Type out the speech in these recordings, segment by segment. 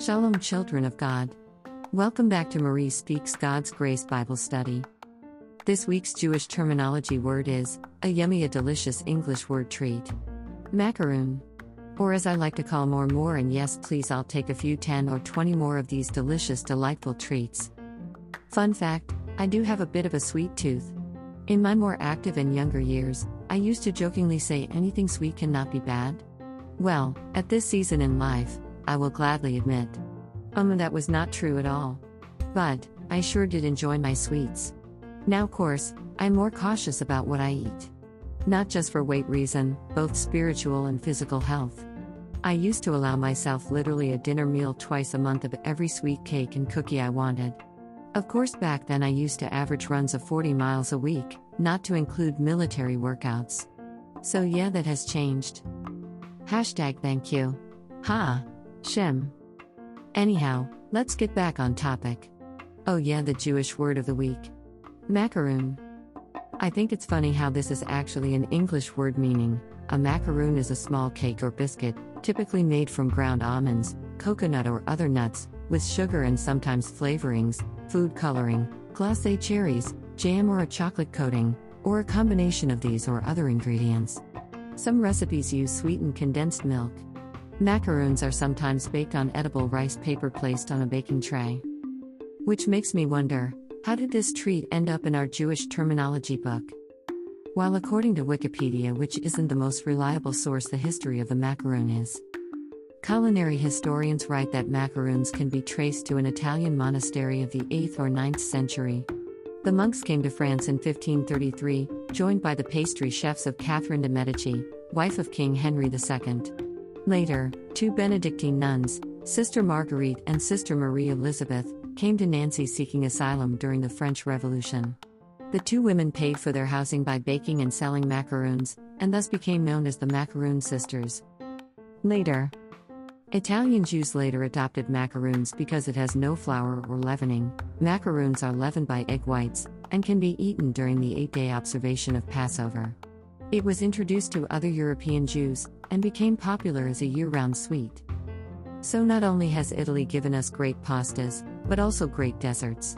Shalom, children of God. Welcome back to Marie Speaks God's Grace Bible Study. This week's Jewish terminology word is a yummy, a delicious English word treat. Macaroon. Or as I like to call more, more, and yes, please, I'll take a few 10 or 20 more of these delicious, delightful treats. Fun fact I do have a bit of a sweet tooth. In my more active and younger years, I used to jokingly say anything sweet cannot be bad. Well, at this season in life, I will gladly admit. Um, that was not true at all. But, I sure did enjoy my sweets. Now, of course, I'm more cautious about what I eat. Not just for weight reason, both spiritual and physical health. I used to allow myself literally a dinner meal twice a month of every sweet cake and cookie I wanted. Of course, back then I used to average runs of 40 miles a week, not to include military workouts. So, yeah, that has changed. Hashtag thank you. Ha. Shem. Anyhow, let's get back on topic. Oh, yeah, the Jewish word of the week macaroon. I think it's funny how this is actually an English word meaning a macaroon is a small cake or biscuit, typically made from ground almonds, coconut, or other nuts, with sugar and sometimes flavorings, food coloring, glacé cherries, jam, or a chocolate coating, or a combination of these or other ingredients. Some recipes use sweetened condensed milk. Macaroons are sometimes baked on edible rice paper placed on a baking tray. Which makes me wonder how did this treat end up in our Jewish terminology book? While according to Wikipedia, which isn't the most reliable source, the history of the macaroon is. Culinary historians write that macaroons can be traced to an Italian monastery of the 8th or 9th century. The monks came to France in 1533, joined by the pastry chefs of Catherine de' Medici, wife of King Henry II. Later, two Benedictine nuns, Sister Marguerite and Sister Marie Elizabeth, came to Nancy seeking asylum during the French Revolution. The two women paid for their housing by baking and selling macaroons, and thus became known as the Macaroon Sisters. Later, Italian Jews later adopted macaroons because it has no flour or leavening. Macaroons are leavened by egg whites and can be eaten during the eight day observation of Passover. It was introduced to other European Jews and became popular as a year round sweet. So, not only has Italy given us great pastas, but also great desserts.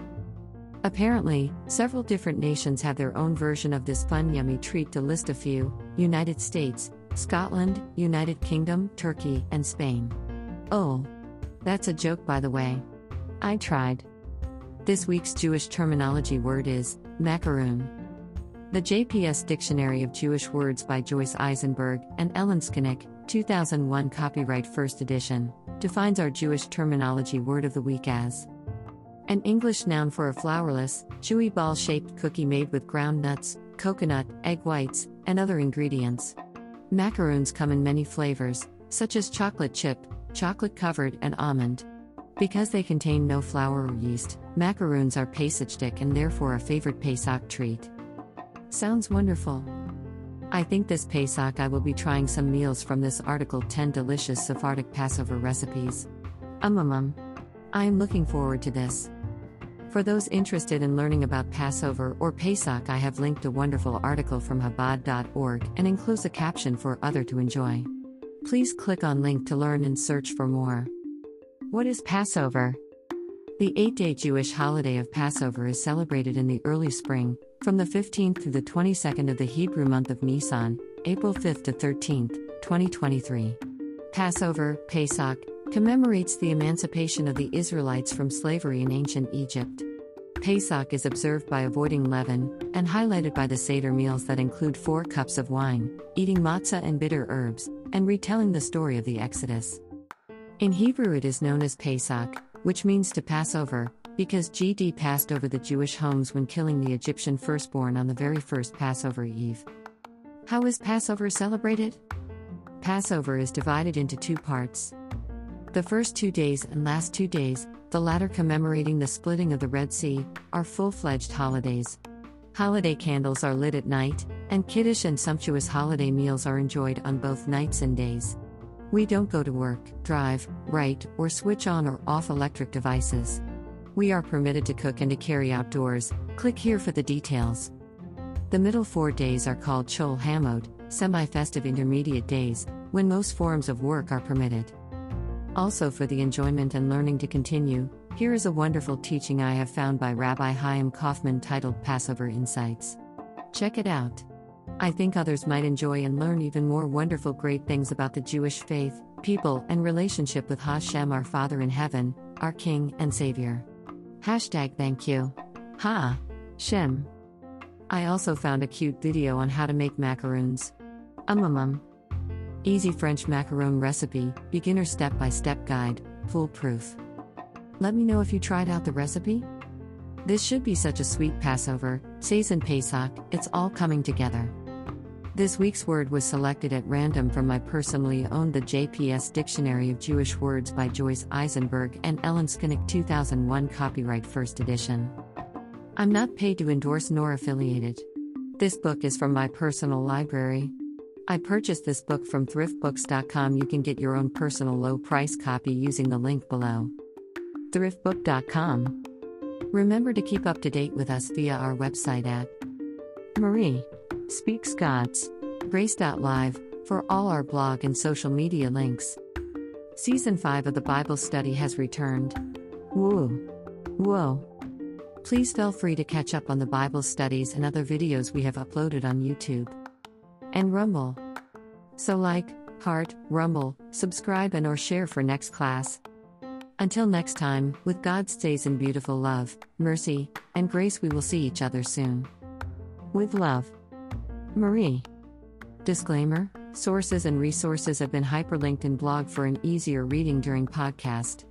Apparently, several different nations have their own version of this fun, yummy treat to list a few United States, Scotland, United Kingdom, Turkey, and Spain. Oh. That's a joke, by the way. I tried. This week's Jewish terminology word is macaroon. The JPS Dictionary of Jewish Words by Joyce Eisenberg and Ellen Skolnick, 2001 copyright first edition, defines our Jewish terminology word of the week as an English noun for a flourless, chewy ball shaped cookie made with ground nuts, coconut, egg whites, and other ingredients. Macaroons come in many flavors, such as chocolate chip, chocolate covered, and almond. Because they contain no flour or yeast, macaroons are Pesachdik and therefore a favorite Pesach treat. Sounds wonderful. I think this Pesach I will be trying some meals from this article 10 delicious Sephardic Passover recipes. Um um um. I am looking forward to this. For those interested in learning about Passover or Pesach, I have linked a wonderful article from Chabad.org and enclose a caption for other to enjoy. Please click on link to learn and search for more. What is Passover? The eight day Jewish holiday of Passover is celebrated in the early spring, from the 15th to the 22nd of the Hebrew month of Nisan, April 5th to 13th, 2023. Passover, Pesach, commemorates the emancipation of the Israelites from slavery in ancient Egypt. Pesach is observed by avoiding leaven, and highlighted by the Seder meals that include four cups of wine, eating matzah and bitter herbs, and retelling the story of the Exodus. In Hebrew, it is known as Pesach, which means to pass over, because GD passed over the Jewish homes when killing the Egyptian firstborn on the very first Passover Eve. How is Passover celebrated? Passover is divided into two parts. The first two days and last two days, the latter commemorating the splitting of the Red Sea, are full fledged holidays. Holiday candles are lit at night, and kiddush and sumptuous holiday meals are enjoyed on both nights and days. We don't go to work, drive, write, or switch on or off electric devices. We are permitted to cook and to carry outdoors. Click here for the details. The middle four days are called Chol Hamoed, semi festive intermediate days, when most forms of work are permitted. Also, for the enjoyment and learning to continue, here is a wonderful teaching I have found by Rabbi Chaim Kaufman titled Passover Insights. Check it out. I think others might enjoy and learn even more wonderful great things about the Jewish faith, people, and relationship with Hashem, our Father in heaven, our King and Savior. Hashtag thank you. Ha! Shim. I also found a cute video on how to make macaroons. Um um um. Easy French macaron recipe, beginner step by step guide, foolproof. Let me know if you tried out the recipe. This should be such a sweet Passover, Seisin Pesach, it's all coming together. This week's word was selected at random from my personally owned The JPS Dictionary of Jewish Words by Joyce Eisenberg and Ellen Skolnick 2001 copyright first edition. I'm not paid to endorse nor affiliated. This book is from my personal library. I purchased this book from thriftbooks.com. You can get your own personal low price copy using the link below thriftbook.com. Remember to keep up to date with us via our website at Marie Speaks God's Grace.live for all our blog and social media links. Season 5 of the Bible study has returned. Woo! Whoa! Please feel free to catch up on the Bible studies and other videos we have uploaded on YouTube and Rumble. So like, heart, Rumble, subscribe and or share for next class. Until next time, with God's stays in beautiful love, mercy, and grace, we will see each other soon. With love. Marie. Disclaimer Sources and resources have been hyperlinked in blog for an easier reading during podcast.